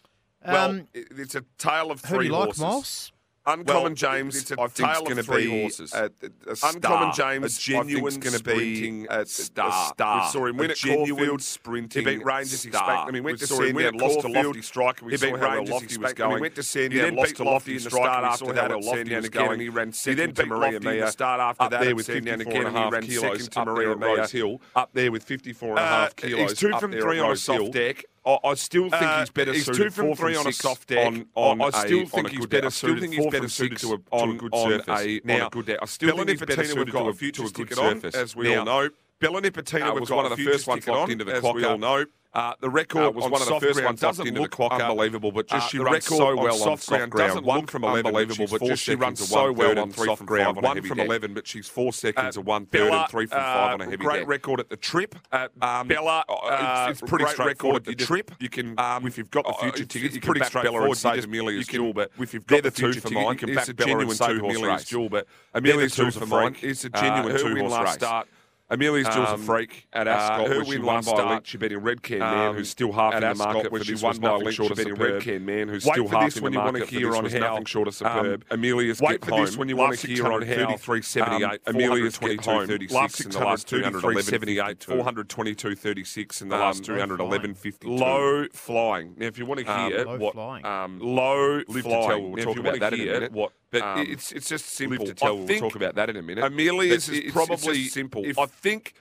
Well, um, it's a tale of three horses. Who do you like, Moss? Uncommon well, James, it's a I think's going to be horses. Uh, a, a star, Uncommon James, a genuine going to be a star. A star. We saw him win a at Caulfield. Sprinting he beat Rangers. Star. Expect, I mean, went we to at lost to Lofty Strike. We he beat Rangers. was going. I mean, went to Sandown, lost to Lofty in the start after that. At Sandown again, and he ran second to Maria Mia. The start after that, there with fifty-four and a half kilos. up there with fifty-four and a uh, half and a half kilos. He's two from three on a soft deck. I, I still think uh, he's better uh, he's suited. two from three on a soft deck. On, on I still a, think he's better. suited. I still think he's better suited to a, on, a good on surface. A, now, on a good deck. I still think he's better suited to a, to a good surface. as we all know. Bella Nipotina uh, was one of the first ones locked on, into the clock. We all know. Uh, the record uh, was on one of the first ones doesn't look into the clock unbelievable, but just uh, she runs so well on soft ground. ground. Doesn't one from unbelievable, but just she runs so well on three from ground. one from eleven, but she's four seconds uh, one third and three from five on a uh, heavy. Great record at the trip, uh, um, Bella. Oh, it's, uh, it's pretty great record at the trip. You can, um, if you've got the future ticket, you can back Bella and save Amelia's jewel. But if you've got the future for you can back Bella and save Amelia's jewel. But Amelia's jewel for mine It's a genuine two horse race. Amelia's Jules um, a freak. At uh, Ascot, uh, her win won by start. Link, she beat in red can man um, who's still half in the Ascot, market for this won by Link, she beat in red can man who's still half in the market for this on was how, nothing short of um, superb. Um, Amelia's Wait for home. this when you want to hear on how 33.78, um, Amelia's 22.36 in the last 211.78, 422.36 in the last 211.52. Low flying. Now, if you want to hear um, what low flying, um, we'll talk about that in a minute. What but um, it's it's just simple. Live to tell. We'll talk about that in a minute. Amelia's is it's, probably it's simple. If, I think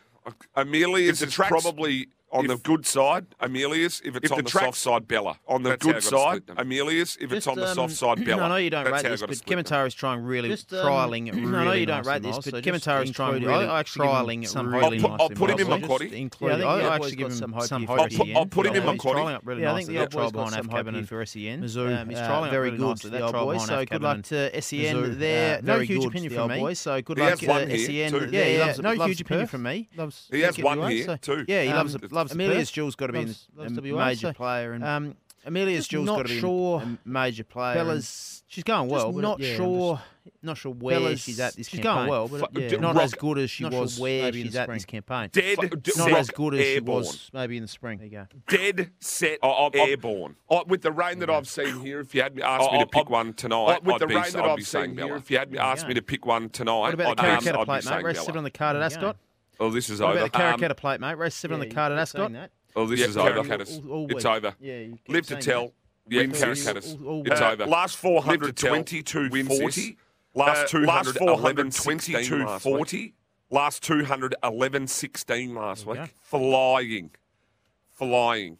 the is track's probably on the good side. Amelius, if it's if on the the, soft side, Bella. On the That's how I good side. Amelius. If it's Just, on the um, soft side, Bella. I know you don't That's rate this, but split them. Kementari's trying really Just, um, trialing it I really know you don't nicely, rate this, but so Kementari's just trying include- really I actually give trialing some really hope. I'll put- I'll put him in my Miles. quaddy. Just Yeah, I include- think the I old actually boy's give got him some hope some here hope for at the SEN. end. I'll put him in Yeah, my he's quaddy. really Yeah, I think the old boy's trial got some hope Cabin for SEN. Mizzou, Um, he's trialling very good nicely, for the old trial boys. So good luck to SEN there. uh, No huge opinion from me. So good luck to SEN too. Yeah, he loves- loves- no huge opinion from me. He has one WA, here, so- too. Yeah, he Um, loves loves Amelius Perth. Jules got to be Loves- a loves a WA, major so, player. And Um, Amelia's Just Jules not got to be sure- a major player. Bella's she's going well. just but not yeah, I'm sure. not sure where Bella's- she's at this campaign. she's campaign. going well, but Fu- yeah. not rock- as good as she not sure was where maybe in she's the at this spring. campaign. Dead, not set, as good as airborne. she was maybe in the spring. There you go. Dead set I- I- I- airborne. Oh, with the rain that I've seen here, if you had me asked me to pick one tonight, I- with I'd the be, rain that I've saying seen here, If you had me asked me to pick one tonight, What about I'd, the Karrakatta I'd be plate, mate? saying Race Bella. seven on the card at Ascot. Oh, this is what over. About the Karrakatta um, plate, mate. Race seven yeah, on the card and Ascot. Oh, this yeah, is over. All, all it's over. Yeah, Live to tell. Yeah, Caracatus. It's uh, over. Last 422 wins uh, Last uh, 422 Last 211 last week. Flying. Flying.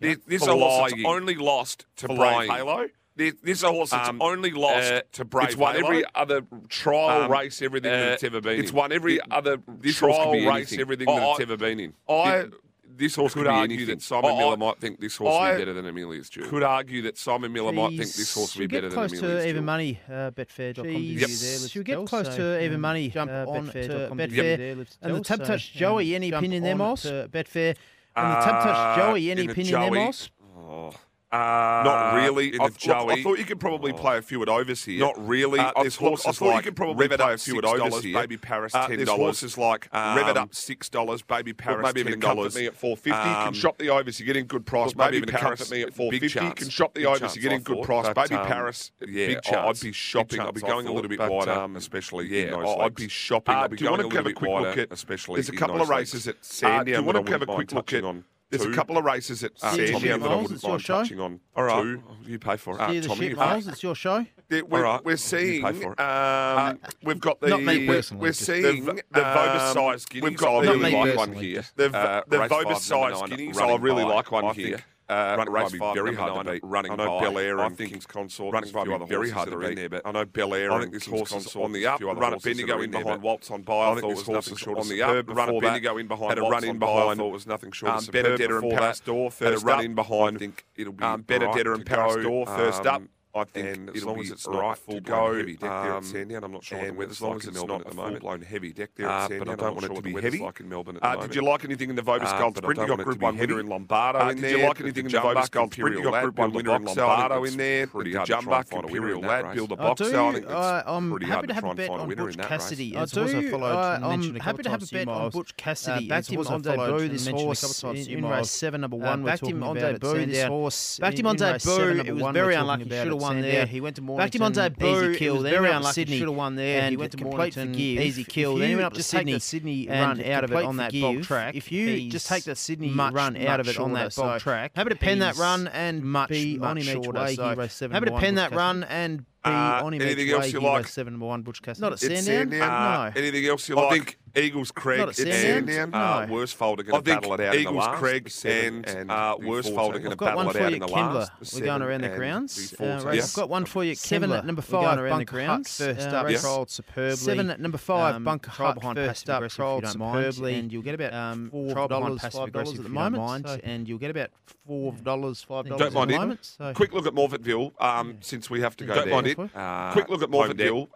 This, this only lost to Brian Halo. This, horse has um, only lost uh, to Brave. It's won Halo. every other trial um, race, everything uh, that it's uh, ever been. in. It's won every it, other trial race, anything. everything oh, that it's ever been in. I. It, this horse could, could argue anything. that Simon oh, Miller might think this horse would be better than Amelia's Jewel. Could argue that Simon Miller Jeez. might think this horse would be better than Amelia's Jewel. Close to even money, uh, betfair.com. Yep. Get close so, to even um, money. Jump uh, on betfair. And the Tab Touch um, Joey, any opinion there, Moss? Betfair. And the Tab uh, Touch Joey, any opinion there, Moss? Oh. Uh, not really. In I, Joey, look, I thought you could probably oh. play a few at overs here. Not really. Uh, there's horses look, I thought like you could probably Revit play a few at overs here. Baby Paris uh, ten dollars. Uh, there's horses like um, Revit up six dollars. Baby Paris maybe ten dollars. Me at four fifty. Um, you can um, shop the overs. You're getting good price. Look, maybe, maybe even Paris me at four fifty. You can shop the overs. You're getting good price. But, baby um, Paris. Yeah, big chance. I'd be shopping. I'd be going a little bit wider, um, especially. Yeah, uh, I'd be shopping. I'd be going a little bit wider, especially. There's a couple of races at Sandy. Do you want to have a quick look at? There's two. a couple of races at uh, Sandy that I wouldn't mind touching on. All right, two. you pay for it. Uh, Tommy, shit, Miles, it's your show. Yeah, we're, right. we're seeing. Um, uh, we've got the. Not me personally. We're seeing the, the um, Vobis Sires guineas. We've got I really like one here. The, uh, the Vobis Sires guineas. I really like one here. Uh, running race five, very hard nine, running I know Bel Air and King's Consort. Running very hard to beat there, but I know Bel Air and King's Consort on the up. Run at Bendigo in behind Waltz on by. I thought was nothing short on the. Run at Bendigo in behind. Had a run in behind. Thought was nothing short. Um, Benedetta and Paris Door first up. Had a run in behind. I think it'll be um, Benedetta and Paris Door first up. Um, I think and as long as it's not full blown heavy deck there at um, Sandown, I'm not sure what the weather's like in Melbourne at the moment. It's not Full blown heavy deck there at uh, Sandown, but I don't want it to be heavy. Like in Melbourne at the uh, Did you like anything in the Vobis uh, Gold Sprint? You got Group One winner in Lombardo in there. Did you like anything in the Vobis Gold Sprint? You got Group One winner in Lombardo in there. Pretty hard to Imperial lad, build a box in. I'm happy to have a bet on Butch Cassidy. I do. I'm happy to have a bet on Butch Cassidy. Backed him on debut this horse in race seven, number one. Backed him on debut this horse. Backed him on debut. It was very unlucky have won there. He went to Mornington. Backed him onto boo. Easy kill. Then very unlucky. Sydney. Should have won there. And he went to Mornington. Forgive. Easy kill. Then he went up to Sydney. Sydney run out of it on that bog track. If you just take the Sydney run out of it on that bog track, happy to pen that run and much be uh, on him each way. Happy to pen that run and. Uh, anything else you like? Seven one Butch Cassidy. Not at Sandown. Sandown. Um, uh, no. Anything else you like? I think Eagles Craig and uh, no. Worst Folder going to battle it out Eagles in the Craig seven, and uh, Worst Folder going to battle it out in the uh, Kembla. last. We're going around the grounds. Uh, yes. I've got one for you, Kevin, at number five. Around the grounds. First uh, up, race, yes. rolled superbly. Seven at number five, um, Bunker Hut. Behind first up, rolled superbly. And you'll get about um, four dollars, five dollars at the moment. And you'll get about four dollars, five dollars at the moment. Quick look at Morphettville um, since we have to go there. Don't mind it. Uh, Quick look at Morphettville,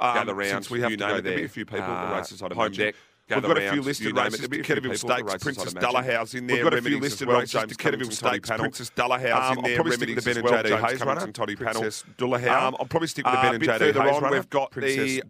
since we have to go there. A few people at the races I'd imagine. We've got a few listed races to Kenneville Stakes, Princess Dullerhouse in there. We've got a few listed races to Kenneville Stakes, Princess Dullerhouse in there. I'll probably stick with the Ben and JD Hayes runner. Toddy panel. Dullerhouse. I'll probably stick with the Ben and JD Hayes runner. Further on, We've got the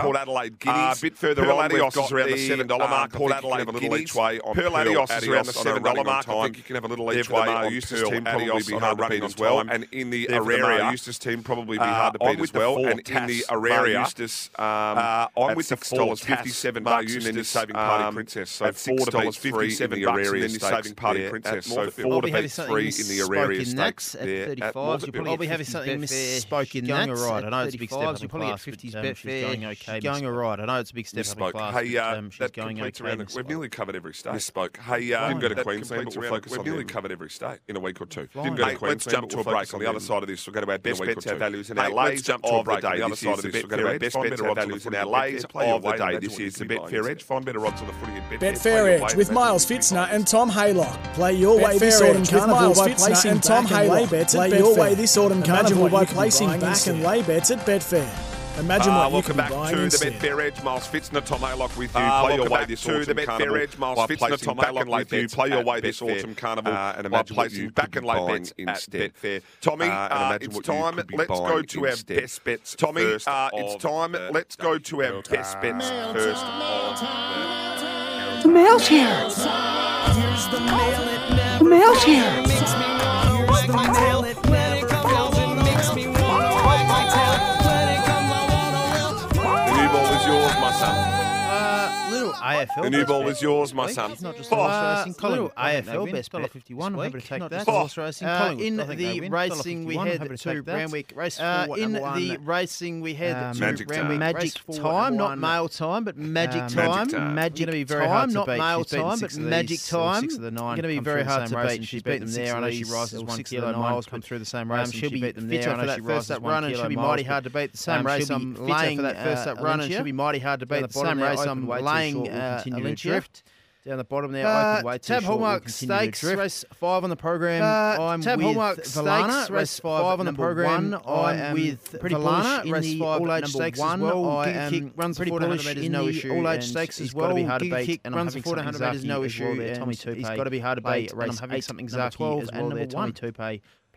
Port Adelaide Guineas. A bit further on, we've got the seven dollar mark. Port Adelaide have little each way on Pearl Adios is around the seven dollar mark. I think you can have a little each way on Eustace team probably be hard to beat as well. And in the Auraria, Eustace team probably be hard to beat as well. And in the Auraria, Eustace, I'm with the four dollars fifty seven bucks they're saving party um, princess. So four dollars fifty-seven bucks, and then you're saving party princess. So four to beat three in the Auraria stakes. At thirty-five, you'll probably have something misspoke in that. Going alright. I know it's a big step up in class. Fifties um, Betfair going okay. Going alright. I know it's a big step up in class. Hey, uh, um, that completes around. We've nearly covered every state. Misspoke. Hey, didn't go to Queensland, but we'll focus on. We've nearly covered every state in a week or two. Didn't go to Queensland. Let's jump to a break on the other side of this. We'll go to our best bets, our values, and our lays. Jump to a break on the other side of this. We'll go to our best bets, our values, and our lays. Of the day. This is the Betfair Edge. Find better odds on the footy at Betfair. Betfair Edge way, with Miles that's Pfitzner and Tom Haylock. Play your way this autumn Edge with carnival by placing and Tom Tom Haylock. Haylock. Bets Play your way this autumn Imagine carnival by you could be placing buying back and lay bets at Betfair. Imagine Uh, what you welcome could be back to instead. the Betfair Edge. Miles Pfitzner, Tom Haylock with you. Uh, Play your welcome way back this to autumn the Betfair carnival. Edge. Miles by Pfitzner, placing Tom back and lay with you. bets Play your way this autumn carnival. Uh, and imagine what placing you back could and be lay buying bets at instead. Betfair. Tommy, Uh, and uh, imagine it's time. Let's go to our best bets. Tommy, First uh, it's time. Let's go to our best bets first of the The mail's here. The mail's here. IFL. The new ball is yours, my son. It's not just horse racing. Colin, IFL best bet. Fifty-one. I'm happy to take that. Horse racing. Uh, in the racing, we had two Randwick race four. In the racing, we had two magic time, not mail time, but magic time. Magic time. Not mail time, but magic time. Six. Going to be very hard to beat. She's beat them there. I know she rises one kilo miles. Come through the same race. She'll be beat them there. I know she rises one kilo miles. She'll be mighty hard to beat. The same race. I'm laying for that first up run, and she'll be mighty hard to beat. The same race. I'm laying Hallmark uh, will continue to drift. Down the bottom there, uh, open way Tab short, Hallmark Stakes, race five on the program. Uh, I'm Tab with Hallmark Valana, Stakes, race five, five on the program. one. I am with Pretty Valana, Bullish in race the five, all-age number stakes as one. well. I am Kick runs Pretty 400 Bullish metres, in no the all-age stakes as he's gotta be hard to beat, and I'm runs the 400 metres, no issue, there, Tommy and he's Toupee gotta be hard to beat, and I'm race having eight, something number Zaaki 12 as and well there, number Tommy one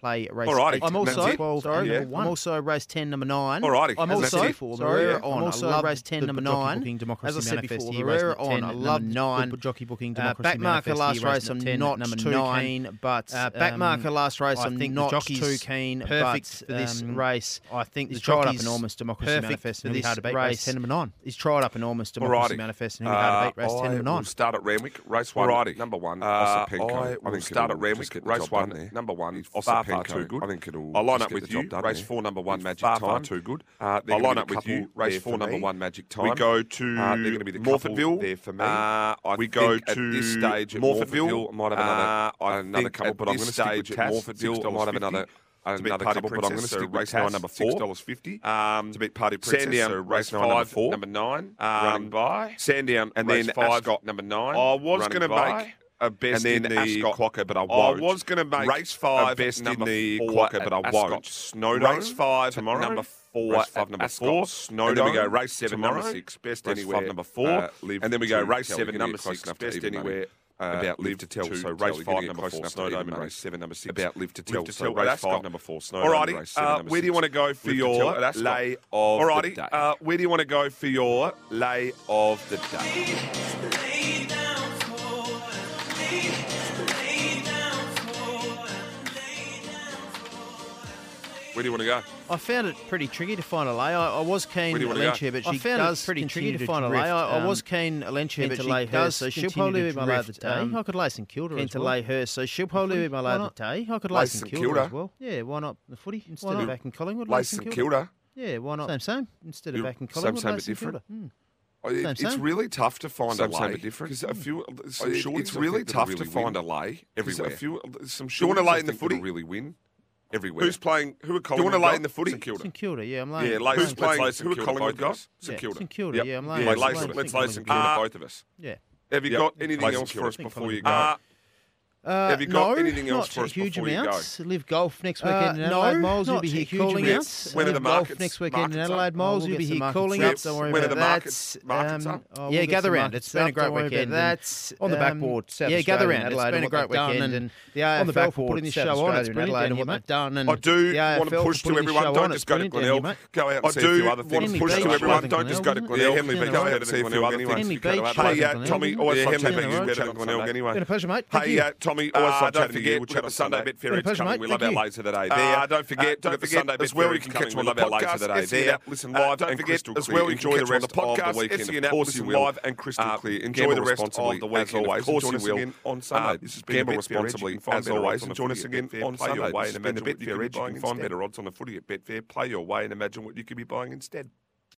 play race Alrighty. I'm also 12, sorry, yeah. I'm also race ten number nine. Alrighty. I'm also four, sorry, yeah. I'm also race ten the, number nine. Booking, Democracy As I said before, here, Herrera on. I love nine. The, the jockey booking uh, Democracy uh, Backmarker last race. I'm not uh, um, too keen, but uh, backmarker last race. I'm not too keen, perfect for this um, race. I think the tried up enormous Democracy Manifest and hard race ten number nine. He's tried up enormous Democracy Manifest and hard to uh, beat race ten number nine. Start at Randwick, race one, number one. I will start at Randwick, race one, number one. Ossipenko far too uh, good. I think it'll. I'll line up with you. Done, race four, number one, Magic far, Time. Far too good. Uh, I'll line up with you. Race four, number one, Magic Time. We go to uh, to Morphettville there for me. Uh, we go to this stage at Morphettville. I might have another. Uh, another couple, but I'm going to stage at Morphettville. I might have another another couple, princess, but I'm going to stick so with race nine, number four, six dollars fifty. Um, to beat Party Princess, Sandown, so race nine, number four, number nine, um, running by Sandown, and then five, Ascot, number nine. I was going to make a best and then in the, the quokka, but I won't. I was going to make race five, best in the quokka, but I won't. Snowdon, race five tomorrow. Number four, race five, number Ascot, four. Snowdon. then we go race seven, tomorrow, number six, best race anywhere. Five, number uh, four, uh, and then we go race seven, number six, best anywhere. Uh, about live to tell. Two, so race tell. five, number four, Snowdon and race seven, number six. About live to tell. Live to tell so race five, number four, Snowdon race seven, uh, number Where do you want to go for your lay of the day? Uh, where do you want to go for your lay of the day? Where do you want to go? I found it pretty tricky to find a lay. I, I was keen Alenche, but she I found does it pretty tricky to, to find a lay. I, I um, was keen Alenche, but she does. So she'll probably be my lay of the day. Um, I could lay St Kilda keen as well. to lay her, so she'll probably be my lay of the day. I could lay, some St Kilda, as well. Yeah, why not the footy instead of back in Collingwood? Lay St Kilda. Yeah, why not? Same, same. Instead of back in Collingwood, same, same, but different. Hmm. Oh, it, same, same. It's really tough to find same a lay. Because a few, hmm. some it, it's really tough really to win. find a lay everywhere. A few, some do you want a lay in the footy? Really win everywhere. Who's playing? Who are Collingwood? Do you want to lay in the footy? St Kilda. St Kilda, yeah, I'm laying. Yeah, lay, who's playing? Who are Collingwood guys? St Kilda. St Kilda, yep. yeah, I'm laying. Yeah, let's lay St Kilda, both of us. Yeah. Have you got anything else for us before you uh, go? Uh, Have you got no, anything else for us huge before amounts. you go? Live golf next weekend uh, in Adelaide. No, Miles, you'll be here calling us. When are the markets? Golf next weekend in Adelaide. Moles you'll be here calling us. Don't worry when about that. Markets, markets um, oh, we'll um, yeah, gather round. It's been a great weekend. That's on the backboard. Yeah, gather round. It's been a great weekend, and the on the backboard putting this show on. It's Adelaide and what they've done. And I do want to push to everyone. Don't just go to Glenelg. Go out and see a few other things. Push to everyone. Don't just go to Glenelg. Henley Beach. Go out and see a few other things. Hey, Tommy. Always Henley Beach is better than Glenelg anyway. Been a pleasure, mate. Hey, Tommy. Tommy. Always uh, don't forget, we'll chat on Sunday. Sunday. Betfair Ed's coming. We love our later today. Uh, there. don't forget, don't forget Sunday as well. You can catch we of our later today. There. Listen uh, live. Don't forget as well. Enjoy uh, the rest of the weekend. Of course you will. Live and crystal clear. Enjoy the rest of the weekend. as always. course you will. On Sunday. This has been gamble responsibly as always, join us again on Sunday. Way and imagine what you can be buying. Find better odds on the footy at Betfair. Play your way and imagine what you could be buying instead.